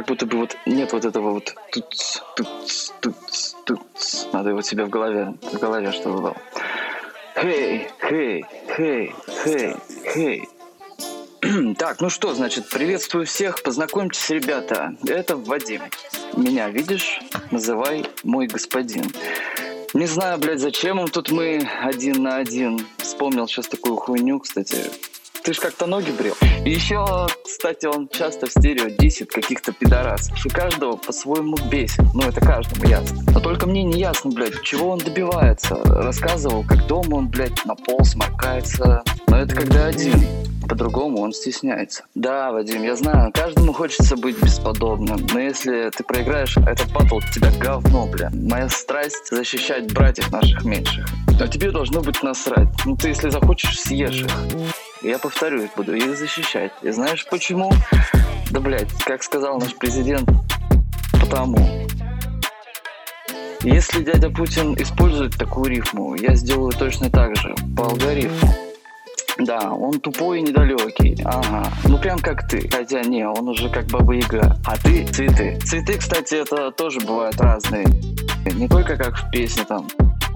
как будто бы вот нет вот этого вот тут, тут, тут, тут. Надо его себе в голове, в голове, чтобы было. Хей, хей, хей, хей, хей. Так, ну что, значит, приветствую всех. Познакомьтесь, ребята. Это Вадим. Меня видишь? Называй мой господин. Не знаю, блядь, зачем он тут мы один на один. Вспомнил сейчас такую хуйню, кстати. Ты ж как-то ноги брил. И еще, кстати, он часто в стерео десит каких-то пидорасов. И каждого по-своему бесит. Ну, это каждому ясно. Но только мне не ясно, блядь, чего он добивается. Рассказывал, как дома он, блядь, на пол сморкается. Но это когда один по-другому он стесняется. Да, Вадим, я знаю, каждому хочется быть бесподобным, но если ты проиграешь этот батл, тебя говно, бля. Моя страсть защищать братьев наших меньших. А тебе должно быть насрать. Ну ты, если захочешь, съешь их. Я повторюсь, буду их защищать. И знаешь почему? Да, блядь, как сказал наш президент, потому. Если дядя Путин использует такую рифму, я сделаю точно так же, по алгоритму. Да, он тупой и недалекий. Ага. Ну прям как ты. Хотя не, он уже как баба Яга. А ты цветы. Цветы, кстати, это тоже бывают разные. Не только как в песне там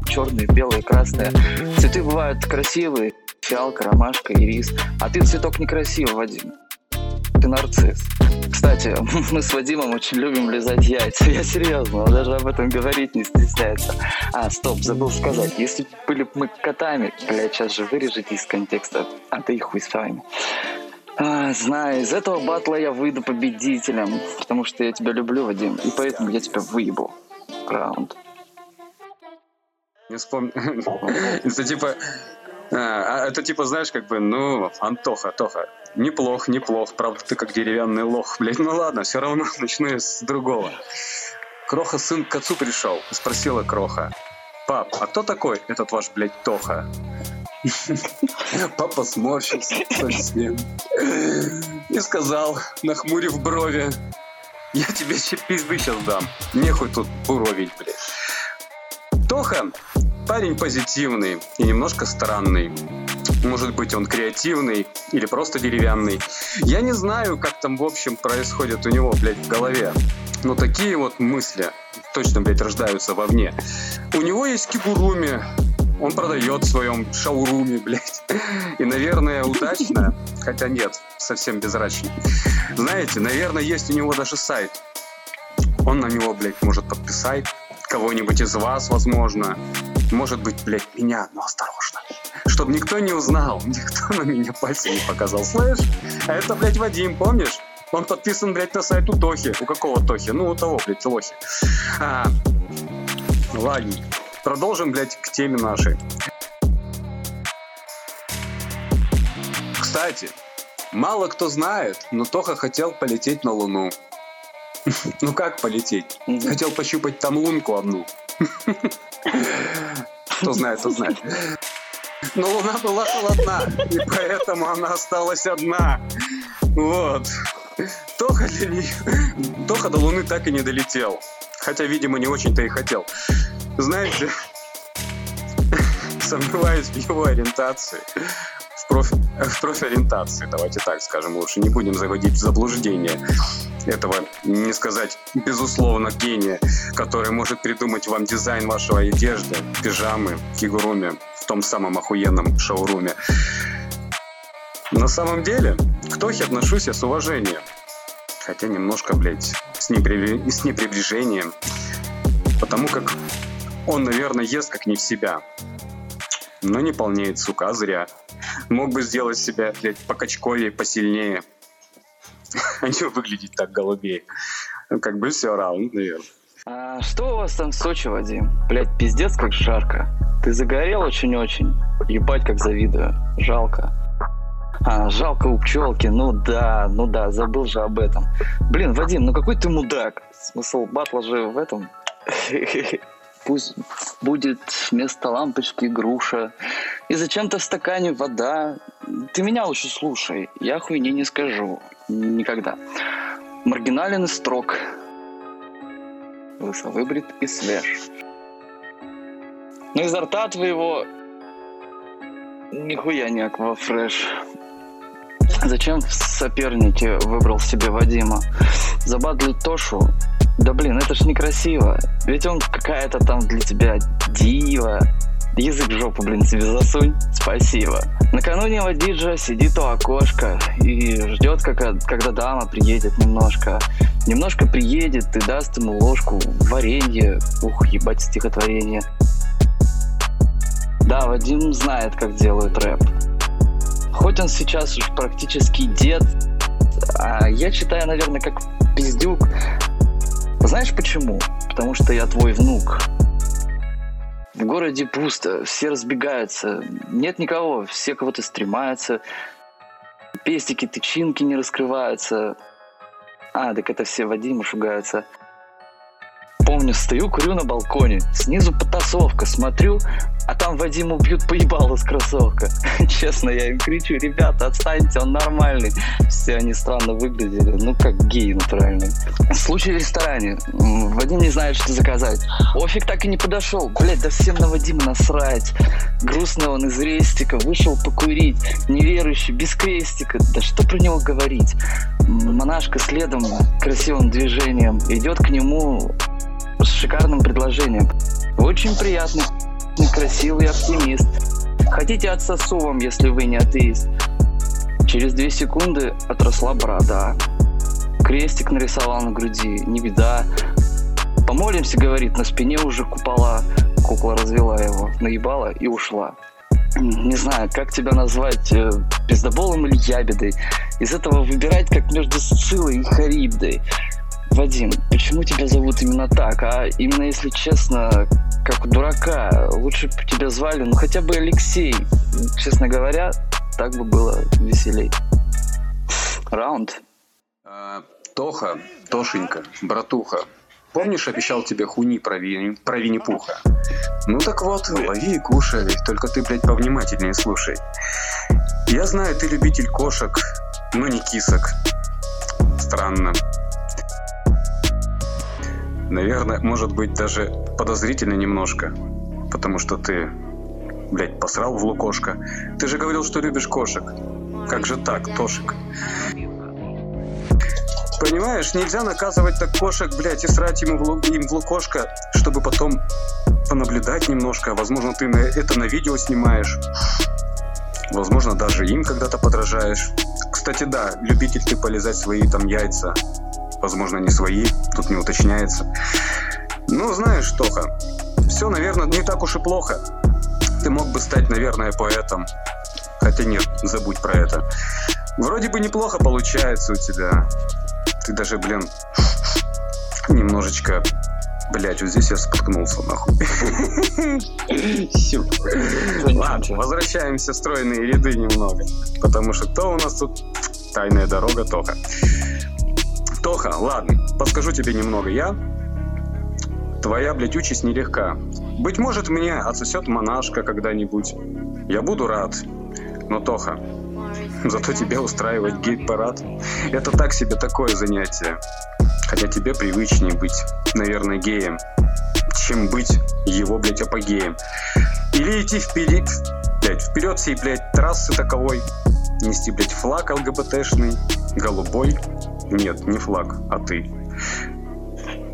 черные, белые, красные. Цветы бывают красивые. Фиалка, ромашка, ирис. А ты цветок некрасивый, Вадим. Ты нарцисс. Кстати, мы с Вадимом очень любим лизать яйца. Я серьезно, он даже об этом говорить не стесняется. А, стоп, забыл сказать. Если были бы мы котами, блядь, сейчас же вырежете из контекста. А ты хуй с вами. А, знаю, из этого батла я выйду победителем, потому что я тебя люблю, Вадим, и поэтому я тебя выебу. Раунд. Не вспомню. Это типа... А, а, это типа, знаешь, как бы, ну, Антоха, Тоха, неплох, неплох, правда, ты как деревянный лох, блядь, ну ладно, все равно начну с другого. Кроха сын к отцу пришел, спросила Кроха, пап, а кто такой этот ваш, блядь, Тоха? Папа сморщился совсем и сказал, нахмурив брови, я тебе еще пизды сейчас дам, нехуй тут буровить, блядь. Тоха парень позитивный и немножко странный. Может быть, он креативный или просто деревянный. Я не знаю, как там, в общем, происходит у него, блядь, в голове. Но такие вот мысли точно, блядь, рождаются вовне. У него есть кигуруми, он продает в своем шоуруме, блядь. И, наверное, удачно, хотя нет, совсем безрачно. Знаете, наверное, есть у него даже сайт. Он на него, блядь, может подписать кого-нибудь из вас, возможно. Может быть, блядь, меня, но осторожно. Чтобы никто не узнал, никто на меня пальцем не показал. Слышь, а это, блядь, Вадим, помнишь? Он подписан, блядь, на сайт у Тохи. У какого Тохи? Ну, у того, блядь, Лохи. А, ладно. Продолжим, блядь, к теме нашей. Кстати, мало кто знает, но Тоха хотел полететь на Луну. Ну как полететь? Хотел пощупать там лунку одну. Кто знает, кто знает. Но луна была холодна, и поэтому она осталась одна. Вот. Тоха, нее... Тоха до Луны так и не долетел. Хотя, видимо, не очень-то и хотел. Знаете, сомневаюсь в его ориентации в, профи, в профориентации, давайте так скажем лучше, не будем заводить в заблуждение этого, не сказать, безусловно, гения, который может придумать вам дизайн вашего одежды, пижамы, фигуруме в том самом охуенном шоуруме. На самом деле, к Тохе отношусь я с уважением. Хотя немножко, блядь, с, непри... с неприближением. Потому как он, наверное, ест как не в себя. Но не полнеет, сука, а зря. Мог бы сделать себя, блядь, покачковее, посильнее. А не выглядеть так голубее. Ну, как бы все раунд, наверное. А что у вас там в Сочи, Вадим? Блять, пиздец, как жарко. Ты загорел очень-очень. Ебать, как завидую. Жалко. А, жалко у пчелки, ну да, ну да, забыл же об этом. Блин, Вадим, ну какой ты мудак. Смысл батла же в этом. Пусть будет вместо лампочки груша. И зачем-то в стакане вода. Ты меня лучше слушай. Я хуйни не скажу. Никогда. Маргинален строк. Лысо выбрит и свеж. Но изо рта твоего нихуя не аквафреш. Зачем в сопернике выбрал себе Вадима? забадлить Тошу, да блин, это ж некрасиво. Ведь он какая-то там для тебя дива. Язык в жопу, блин, себе засунь. Спасибо. Накануне Вадиджа сидит у окошка и ждет, когда, когда дама приедет немножко. Немножко приедет и даст ему ложку варенье. Ух, ебать стихотворение. Да, Вадим знает, как делают рэп. Хоть он сейчас уж практически дед, а я читаю, наверное, как пиздюк. Знаешь почему? Потому что я твой внук. В городе пусто, все разбегаются, нет никого, все кого-то стремаются, пестики, тычинки не раскрываются. А, так это все Вадиму шугаются. Помню, стою, курю на балконе, снизу потасовка, смотрю, а там Вадиму бьют поебало с кроссовка. Честно, я им кричу, ребята, отстаньте, он нормальный. Все они странно выглядели, ну как гей натуральный. Случай в ресторане. Вадим не знает, что заказать. Офиг так и не подошел. Блять, да всем на Вадима насрать. Грустно он из рестика, вышел покурить. Неверующий, без крестика. Да что про него говорить? Монашка следом, красивым движением, идет к нему с шикарным предложением. Очень приятный красивый оптимист. Хотите отсосу вам, если вы не атеист? Через две секунды отросла борода. Крестик нарисовал на груди, не беда. Помолимся, говорит, на спине уже купола. Кукла развела его, наебала и ушла. Не знаю, как тебя назвать, э, пиздоболом или ябедой. Из этого выбирать, как между Сцилой и Харибдой. Вадим, почему тебя зовут именно так? А именно, если честно, как дурака. Лучше бы тебя звали, ну хотя бы Алексей. Честно говоря, так бы было веселей. Раунд. А, Тоха, Тошенька, братуха, Помнишь, обещал тебе хуни про, Винни, про Винни-Пуха? Ну так вот, лови и кушай, только ты, блядь, повнимательнее слушай. Я знаю, ты любитель кошек, но не кисок. Странно. Наверное, может быть, даже подозрительно немножко. Потому что ты, блядь, посрал в лукошко. Ты же говорил, что любишь кошек. Как же так, Тошик? Понимаешь, нельзя наказывать так кошек, блядь, и срать ему в, им в лукошко, чтобы потом понаблюдать немножко. Возможно, ты на, это на видео снимаешь. Возможно, даже им когда-то подражаешь. Кстати, да, любитель ты полезать свои там яйца возможно, не свои, тут не уточняется. Ну, знаешь, Тоха, все, наверное, не так уж и плохо. Ты мог бы стать, наверное, поэтом. Хотя нет, забудь про это. Вроде бы неплохо получается у тебя. Ты даже, блин, немножечко... Блять, вот здесь я споткнулся, нахуй. Ладно, возвращаемся в стройные ряды немного. Потому что кто у нас тут? Тайная дорога Тоха. Тоха, ладно, подскажу тебе немного я. Твоя, блядь, участь нелегка. Быть может, мне отсосет монашка когда-нибудь. Я буду рад. Но, Тоха, зато тебе устраивать гейт-парад – это так себе такое занятие. Хотя тебе привычнее быть, наверное, геем, чем быть его, блядь, апогеем. Или идти вперед, блядь, вперед всей, блядь, трассы таковой, нести, блядь, флаг ЛГБТшный, голубой, нет, не флаг, а ты.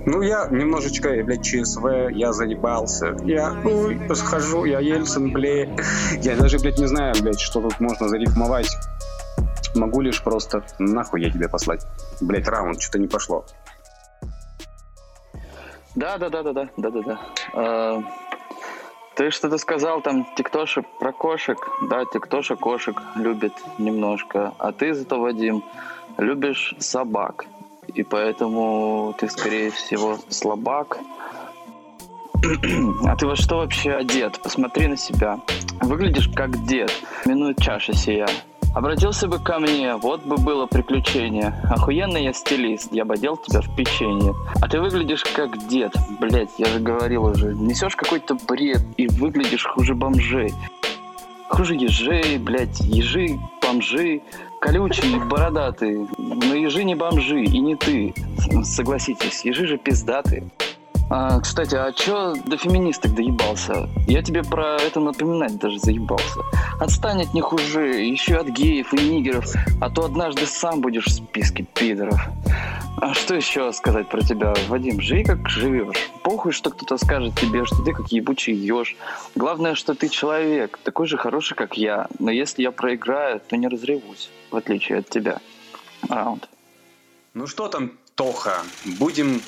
Ну, я немножечко, блядь, ЧСВ, я заебался. Я, ой, схожу, я Ельцин, блядь. Я даже, блядь, не знаю, блядь, что тут можно зарифмовать. Могу лишь просто нахуй я тебе послать. Блядь, раунд, что-то не пошло. Да, да, да, да, да, да, да, да. Ты что-то сказал там, тиктоши про кошек. Да, тиктоша кошек любит немножко. А ты зато, Вадим, любишь собак, и поэтому ты, скорее всего, слабак. А ты во что вообще одет? Посмотри на себя. Выглядишь как дед. Минует чаша сия. Обратился бы ко мне, вот бы было приключение. Охуенный я стилист, я бы одел тебя в печенье. А ты выглядишь как дед. Блять, я же говорил уже. Несешь какой-то бред и выглядишь хуже бомжей. Хуже ежей, блять, ежи, бомжи колючий, бородатый. Но ежи не бомжи, и не ты. Согласитесь, ежи же пиздатые. А, кстати, а чё до феминисток доебался? Я тебе про это напоминать даже заебался. Отстань от них уже, еще от геев и нигеров, а то однажды сам будешь в списке пидоров. А что еще сказать про тебя, Вадим? Живи как живешь. Похуй, что кто-то скажет тебе, что ты как ебучий еж. Главное, что ты человек, такой же хороший, как я. Но если я проиграю, то не разревусь, в отличие от тебя. Раунд. Ну что там, Тоха, будем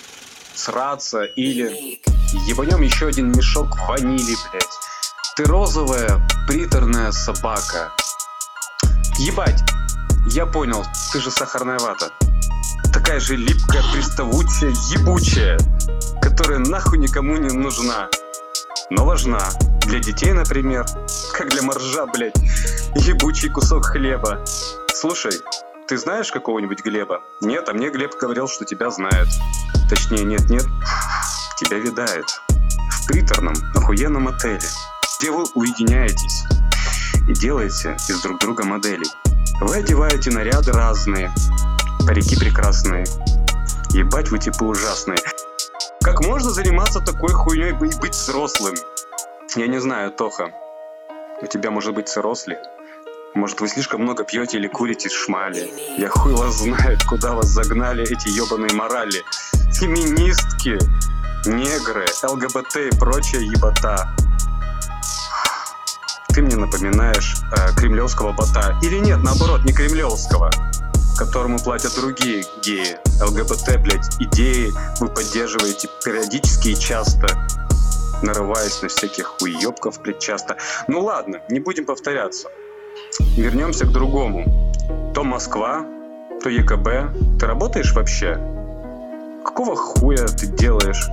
сраться или ебанем еще один мешок ванили, блядь. Ты розовая, приторная собака. Ебать, я понял, ты же сахарная вата. Такая же липкая, приставучая, ебучая, которая нахуй никому не нужна. Но важна. Для детей, например, как для моржа, блядь, ебучий кусок хлеба. Слушай, ты знаешь какого-нибудь Глеба? Нет, а мне Глеб говорил, что тебя знает. Точнее, нет-нет, тебя видает. В приторном, охуенном отеле, где вы уединяетесь и делаете из друг друга моделей. Вы одеваете наряды разные, парики прекрасные. Ебать вы типа ужасные. Как можно заниматься такой хуйней и быть взрослым? Я не знаю, Тоха. У тебя может быть сыросли? Может, вы слишком много пьете или курите шмали? Я хуй вас знает, куда вас загнали эти ебаные морали. Феминистки, негры, ЛГБТ и прочая ебота. Ты мне напоминаешь э, кремлевского бота. Или нет, наоборот, не кремлевского которому платят другие геи. ЛГБТ, блядь, идеи вы поддерживаете периодически и часто, нарываясь на всяких хуёбков, блядь, часто. Ну ладно, не будем повторяться. Вернемся к другому. То Москва, то ЕКБ. Ты работаешь вообще? Какого хуя ты делаешь?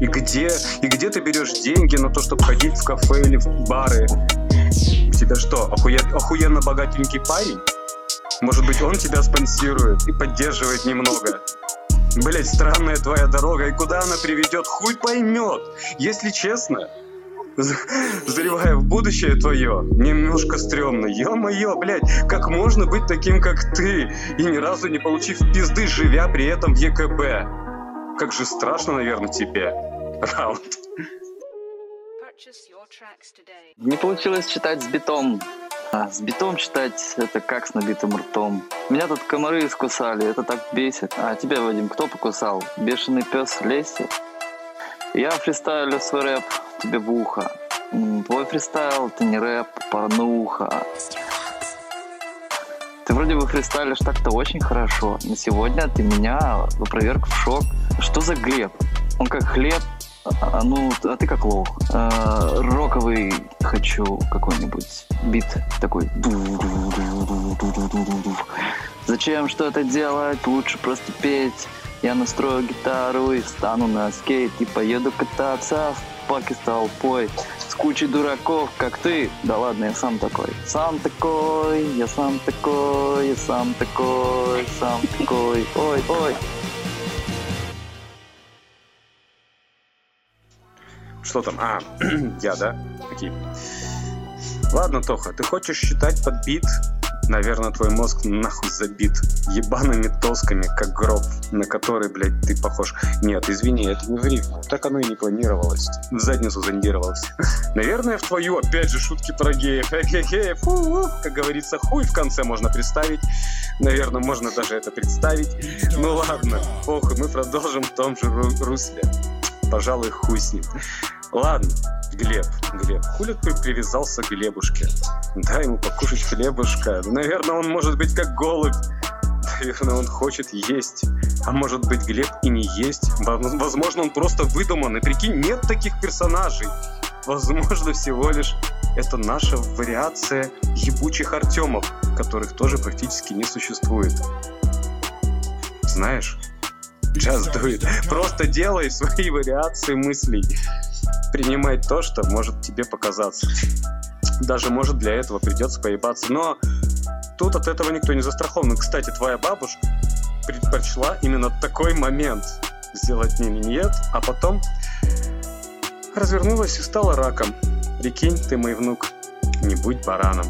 И где? И где ты берешь деньги на то, чтобы ходить в кафе или в бары? У тебя что, охуе... охуенно богатенький парень? Может быть, он тебя спонсирует и поддерживает немного? Блять, странная твоя дорога, и куда она приведет, хуй поймет. Если честно, заревая в будущее твое, немножко стрёмно. Ё-моё, блядь, как можно быть таким, как ты, и ни разу не получив пизды, живя при этом в ЕКБ? Как же страшно, наверное, тебе. Раунд. Не получилось читать с битом. А с битом читать это как с набитым ртом. Меня тут комары искусали, это так бесит. А тебя, Вадим, кто покусал? Бешеный пес Леси? Я фристайлю свой рэп тебе в ухо. Твой фристайл — это не рэп, порнуха. Ты вроде бы фристайлишь так-то очень хорошо, но сегодня ты меня проверка в шок. Что за Глеб? Он как хлеб, а, ну, а ты как лох. А, роковый хочу какой-нибудь бит такой. Зачем что-то делать? Лучше просто петь. Я настрою гитару и встану на скейт и поеду кататься в паке с толпой с кучей дураков, как ты. Да ладно, я сам такой. Сам такой, я сам такой, я сам такой, сам такой. Ой, ой. Что там? А, я, да? Окей. Ладно, Тоха, ты хочешь считать под бит? Наверное, твой мозг нахуй забит ебаными тосками, как гроб, на который, блядь, ты похож. Нет, извини, это не в. Так оно и не планировалось. В задницу зондировалось. Наверное, в твою, опять же, шутки про геев. Фу, как говорится, хуй в конце можно представить. Наверное, можно даже это представить. Ну ладно, похуй, мы продолжим в том же русле. Пожалуй, хуй с ним. Ладно, Глеб, Глеб, хули ты привязался к Глебушке? Дай ему покушать хлебушка. Наверное, он может быть как голубь. Наверное, он хочет есть. А может быть, Глеб и не есть. Возможно, он просто выдуман. И прикинь, нет таких персонажей. Возможно, всего лишь это наша вариация ебучих Артемов, которых тоже практически не существует. Знаешь, just do it. Просто делай свои вариации мыслей принимать то, что может тебе показаться. Даже, может, для этого придется поебаться. Но тут от этого никто не застрахован. Кстати, твоя бабушка предпочла именно такой момент сделать мне миньет, а потом развернулась и стала раком. Прикинь, ты мой внук, не будь бараном.